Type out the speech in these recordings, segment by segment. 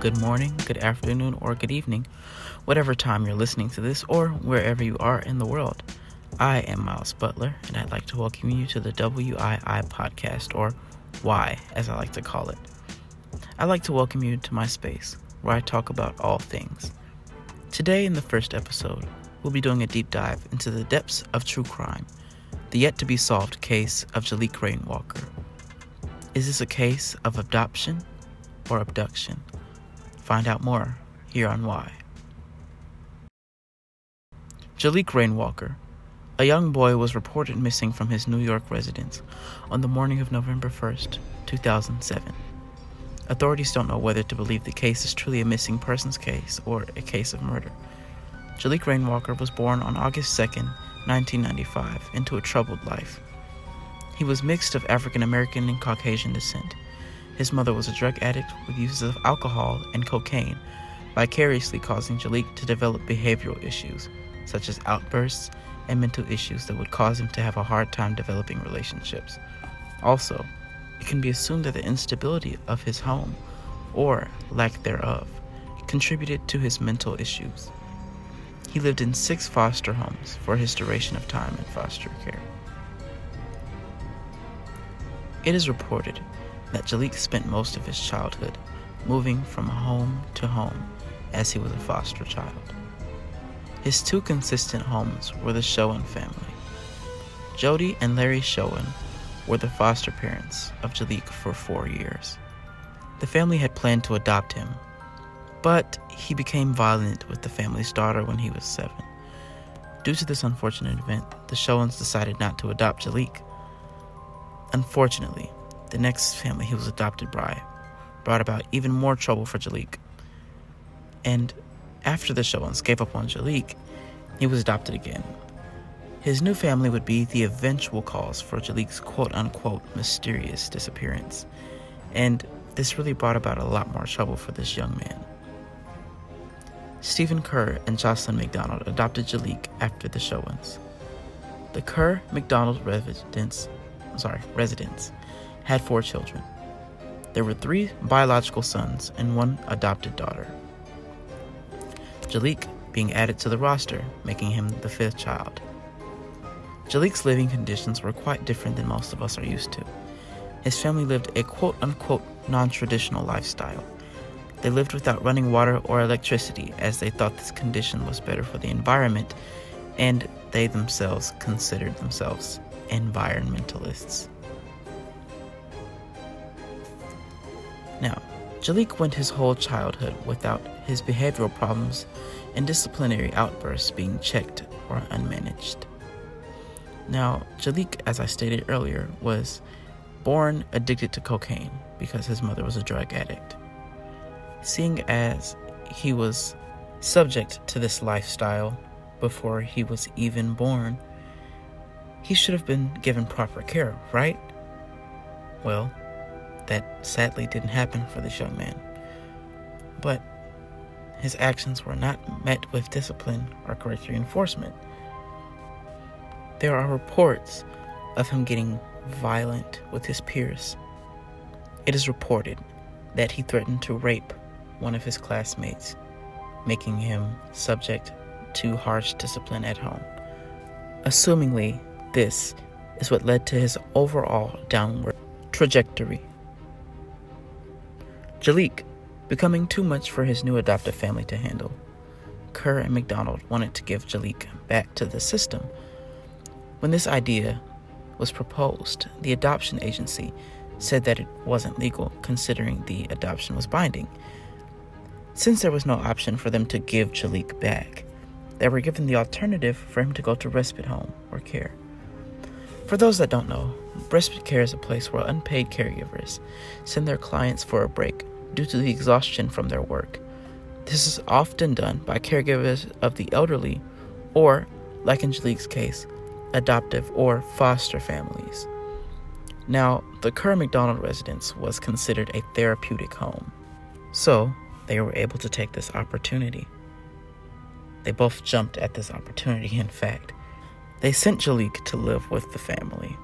Good morning, good afternoon, or good evening, whatever time you're listening to this, or wherever you are in the world. I am Miles Butler, and I'd like to welcome you to the WII podcast, or Y, as I like to call it. I'd like to welcome you to my space, where I talk about all things. Today, in the first episode, we'll be doing a deep dive into the depths of true crime, the yet to be solved case of Jaliek Rainwalker. Is this a case of adoption or abduction? Find out more here on Why. Jaliek Rainwalker, a young boy, was reported missing from his New York residence on the morning of November 1st, 2007. Authorities don't know whether to believe the case is truly a missing persons case or a case of murder. Jaliek Rainwalker was born on August 2nd, 1995, into a troubled life. He was mixed of African American and Caucasian descent. His mother was a drug addict with uses of alcohol and cocaine, vicariously causing Jaliek to develop behavioral issues, such as outbursts and mental issues that would cause him to have a hard time developing relationships. Also, it can be assumed that the instability of his home, or lack thereof, contributed to his mental issues. He lived in six foster homes for his duration of time in foster care. It is reported that Jaliek spent most of his childhood moving from home to home as he was a foster child. His two consistent homes were the Schoen family. Jody and Larry Schoen were the foster parents of Jaliek for four years. The family had planned to adopt him, but he became violent with the family's daughter when he was seven. Due to this unfortunate event, the Schoens decided not to adopt Jaliek. Unfortunately, the next family he was adopted by brought about even more trouble for Jaliek. And after the Schoens gave up on Jaliek, he was adopted again. His new family would be the eventual cause for Jaliek's quote unquote mysterious disappearance. And this really brought about a lot more trouble for this young man. Stephen Kerr and Jocelyn McDonald adopted Jaliek after the Schoens. The Kerr McDonald residence, sorry, residence had four children. There were three biological sons and one adopted daughter. Jaliek being added to the roster, making him the fifth child. Jaliek's living conditions were quite different than most of us are used to. His family lived a quote unquote non traditional lifestyle. They lived without running water or electricity as they thought this condition was better for the environment, and they themselves considered themselves environmentalists. Now, Jaliek went his whole childhood without his behavioral problems and disciplinary outbursts being checked or unmanaged. Now, Jaliek, as I stated earlier, was born addicted to cocaine because his mother was a drug addict. Seeing as he was subject to this lifestyle before he was even born, he should have been given proper care, right? Well, that sadly didn't happen for this young man. But his actions were not met with discipline or correct reinforcement. There are reports of him getting violent with his peers. It is reported that he threatened to rape one of his classmates, making him subject to harsh discipline at home. Assumingly, this is what led to his overall downward trajectory. Jaliek becoming too much for his new adoptive family to handle. Kerr and McDonald wanted to give Jaliek back to the system. When this idea was proposed, the adoption agency said that it wasn't legal considering the adoption was binding. Since there was no option for them to give Jaliek back, they were given the alternative for him to go to respite home or care. For those that don't know, respite care is a place where unpaid caregivers send their clients for a break due to the exhaustion from their work. This is often done by caregivers of the elderly or, like in Jaliek's case, adoptive or foster families. Now, the Kerr McDonald residence was considered a therapeutic home, so they were able to take this opportunity. They both jumped at this opportunity, in fact. They sent Jaliek to live with the family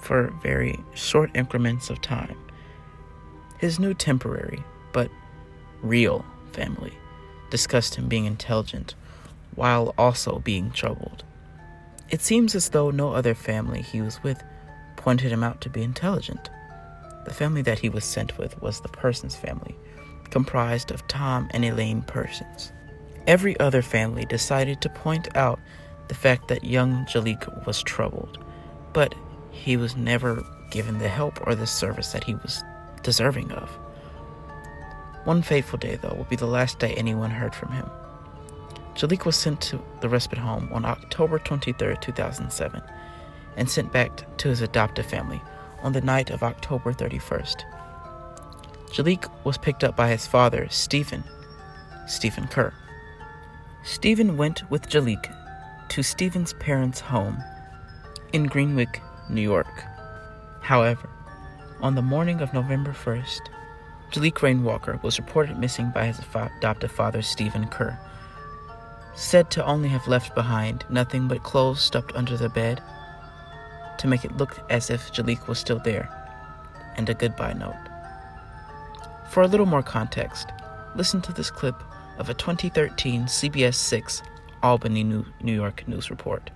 for very short increments of time. His new temporary but real family discussed him being intelligent while also being troubled. It seems as though no other family he was with pointed him out to be intelligent. The family that he was sent with was the Persons family, comprised of Tom and Elaine Persons. Every other family decided to point out the fact that young Jaliek was troubled, but he was never given the help or the service that he was deserving of. One fateful day, though, will be the last day anyone heard from him. Jaliek was sent to the respite home on October 23, 2007, and sent back to his adoptive family on the night of October 31st. Jaliek was picked up by his father, Stephen, Stephen Kerr. Stephen went with Jaliek to Stephen's parents' home in Greenwich, New York. However, on the morning of November 1st, Jaliek Rainwalker was reported missing by his adoptive father, Stephen Kerr, said to only have left behind nothing but clothes stuffed under the bed to make it look as if Jaliek was still there, and a goodbye note. For a little more context, listen to this clip of a 2013 CBS 6 Albany, New York news report.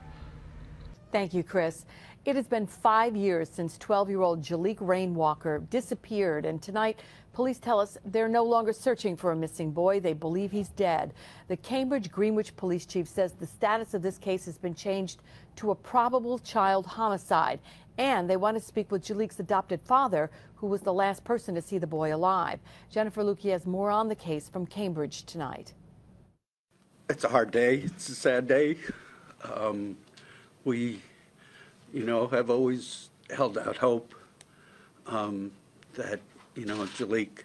Thank you, Chris. It has been five years since 12 year old Jaliek Rainwalker disappeared, and tonight police tell us they're no longer searching for a missing boy. They believe he's dead. The Cambridge Greenwich police chief says the status of this case has been changed to a probable child homicide, and they want to speak with Jaliek's adopted father, who was the last person to see the boy alive. Jennifer Luecke has more on the case from Cambridge tonight. It's a hard day. It's a sad day. Um, we you know, have always held out hope um, that, you know, Jaliek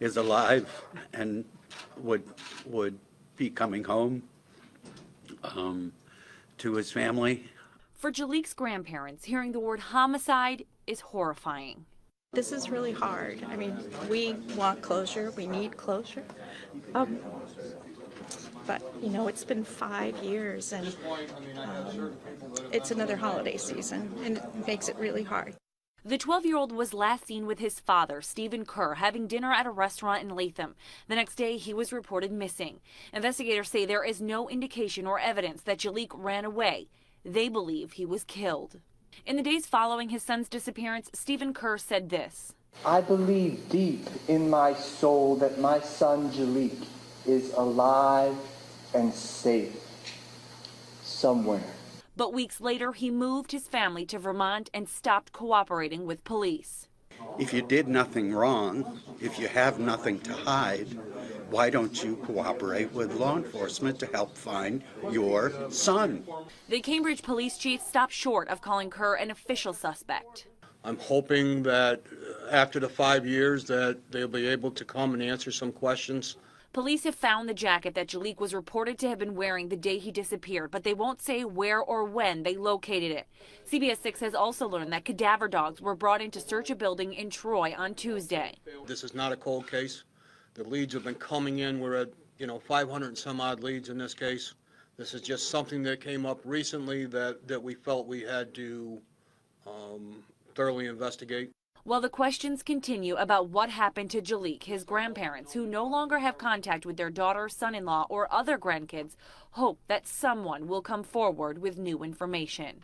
is alive and would, would be coming home um, to his family. For Jaliek's grandparents, hearing the word homicide is horrifying. This is really hard. I mean, we want closure. We need closure. Um, but you know it's been five years and um, it's another holiday season and it makes it really hard. The 12 year old was last seen with his father, Stephen Kerr, having dinner at a restaurant in Latham. The next day, he was reported missing. Investigators say there is no indication or evidence that Jaliek ran away. They believe he was killed. In the days following his son's disappearance, Stephen Kerr said this I believe deep in my soul that my son Jaliek is alive and safe somewhere. But weeks later, he moved his family to Vermont and stopped cooperating with police. If you did nothing wrong, if you have nothing to hide, why don't you cooperate with law enforcement to help find your son? The Cambridge police chief stopped short of calling Kerr an official suspect. I'm hoping that uh, after the five years that they'll be able to come and answer some questions Police have found the jacket that Jaliek was reported to have been wearing the day he disappeared, but they won't say where or when they located it. CBS 6 has also learned that cadaver dogs were brought in to search a building in Troy on Tuesday. This is not a cold case. The leads have been coming in. We're at, you know, 500 and some odd leads in this case. This is just something that came up recently that, that we felt we had to um, thoroughly investigate. While the questions continue about what happened to Jaliek, his grandparents, who no longer have contact with their daughter, son in law, or other grandkids, hope that someone will come forward with new information.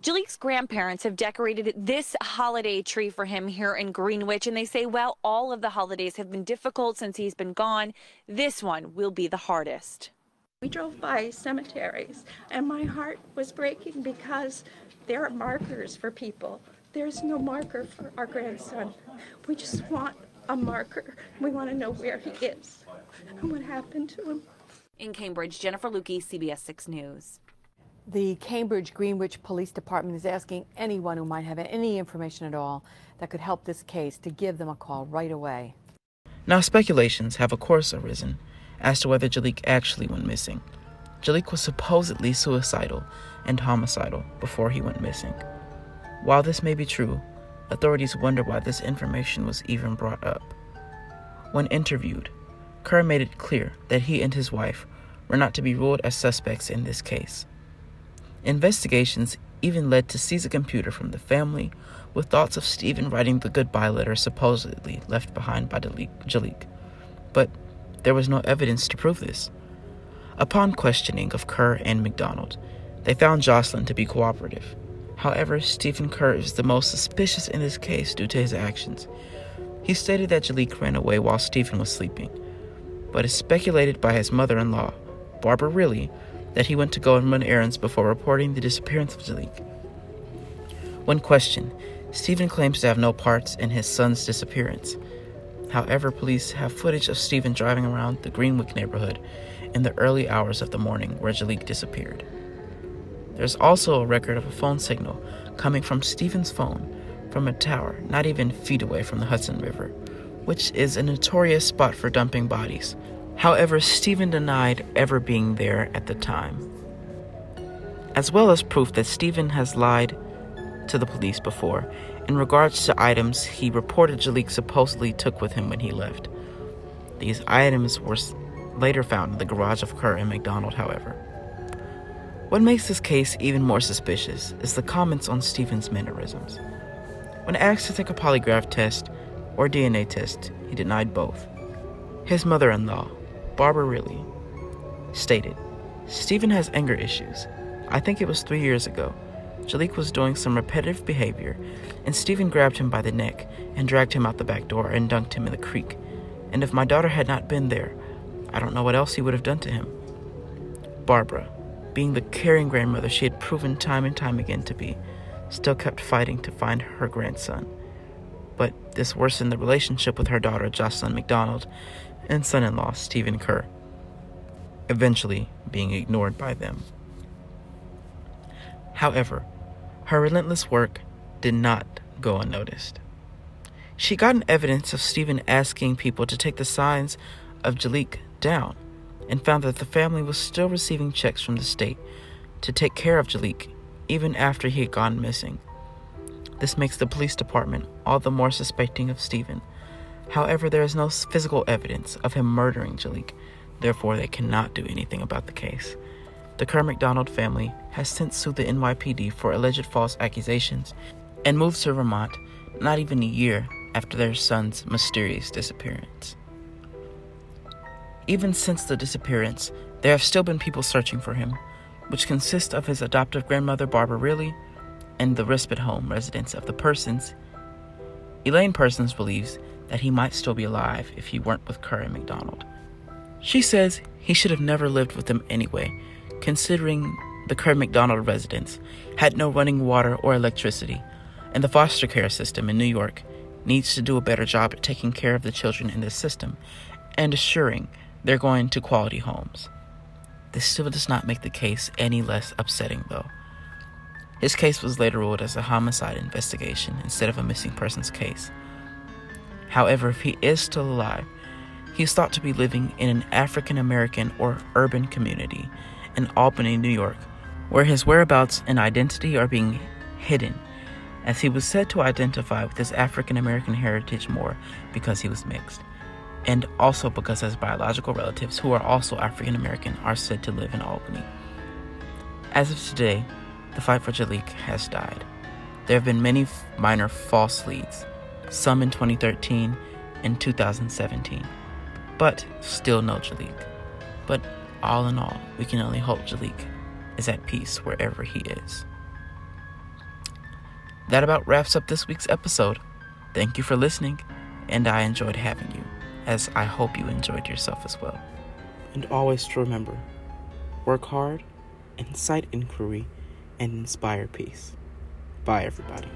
Jaliek's grandparents have decorated this holiday tree for him here in Greenwich, and they say, well, all of the holidays have been difficult since he's been gone. This one will be the hardest. We drove by cemeteries, and my heart was breaking because there are markers for people there's no marker for our grandson. We just want a marker. We want to know where he is and what happened to him. In Cambridge, Jennifer Lukey, CBS 6 News. The Cambridge Greenwich Police Department is asking anyone who might have any information at all that could help this case to give them a call right away. Now, speculations have, of course, arisen as to whether Jaliek actually went missing. Jaliek was supposedly suicidal and homicidal before he went missing. While this may be true, authorities wonder why this information was even brought up. When interviewed, Kerr made it clear that he and his wife were not to be ruled as suspects in this case. Investigations even led to seize a computer from the family with thoughts of Stephen writing the goodbye letter supposedly left behind by Jaliek. But there was no evidence to prove this. Upon questioning of Kerr and McDonald, they found Jocelyn to be cooperative. However, Stephen Kerr is the most suspicious in this case due to his actions. He stated that Jaliek ran away while Stephen was sleeping, but is speculated by his mother in law, Barbara Riley, that he went to go and run errands before reporting the disappearance of Jaliek. When questioned, Stephen claims to have no parts in his son's disappearance. However, police have footage of Stephen driving around the Greenwich neighborhood in the early hours of the morning where Jaliek disappeared. There's also a record of a phone signal coming from Stephen's phone from a tower not even feet away from the Hudson River, which is a notorious spot for dumping bodies. However, Stephen denied ever being there at the time, as well as proof that Stephen has lied to the police before in regards to items he reported Jaliek supposedly took with him when he left. These items were later found in the garage of Kerr and McDonald, however. What makes this case even more suspicious is the comments on Stephen's mannerisms. When asked to take a polygraph test or DNA test, he denied both. His mother in law, Barbara Riley, stated Stephen has anger issues. I think it was three years ago. Jaliek was doing some repetitive behavior, and Stephen grabbed him by the neck and dragged him out the back door and dunked him in the creek. And if my daughter had not been there, I don't know what else he would have done to him. Barbara, being the caring grandmother she had proven time and time again to be, still kept fighting to find her grandson. But this worsened the relationship with her daughter, Jocelyn McDonald, and son in law, Stephen Kerr, eventually being ignored by them. However, her relentless work did not go unnoticed. She got evidence of Stephen asking people to take the signs of Jaliek down and found that the family was still receiving checks from the state to take care of Jaliek even after he had gone missing. This makes the police department all the more suspecting of Stephen. However, there is no physical evidence of him murdering Jaliek, therefore, they cannot do anything about the case. The Kerr McDonald family has since sued the NYPD for alleged false accusations and moved to Vermont not even a year after their son's mysterious disappearance. Even since the disappearance, there have still been people searching for him, which consist of his adoptive grandmother Barbara Reilly and the respite home residents of the Persons. Elaine Persons believes that he might still be alive if he weren't with and McDonald. She says he should have never lived with them anyway, considering the Kerr McDonald residence had no running water or electricity, and the foster care system in New York needs to do a better job at taking care of the children in this system and assuring they're going to quality homes. This still does not make the case any less upsetting, though. His case was later ruled as a homicide investigation instead of a missing persons case. However, if he is still alive, he is thought to be living in an African American or urban community in Albany, New York, where his whereabouts and identity are being hidden, as he was said to identify with his African American heritage more because he was mixed, and also because his biological relatives, who are also African American, are said to live in Albany. As of today, the fight for Jaliek has died. There have been many minor false leads, some in 2013 and 2017, but still no Jaliek. But all in all, we can only hope Jaliek is at peace wherever he is. That about wraps up this week's episode. Thank you for listening, and I enjoyed having you, as I hope you enjoyed yourself as well. And always to remember work hard, incite inquiry, and inspire peace. Bye, everybody.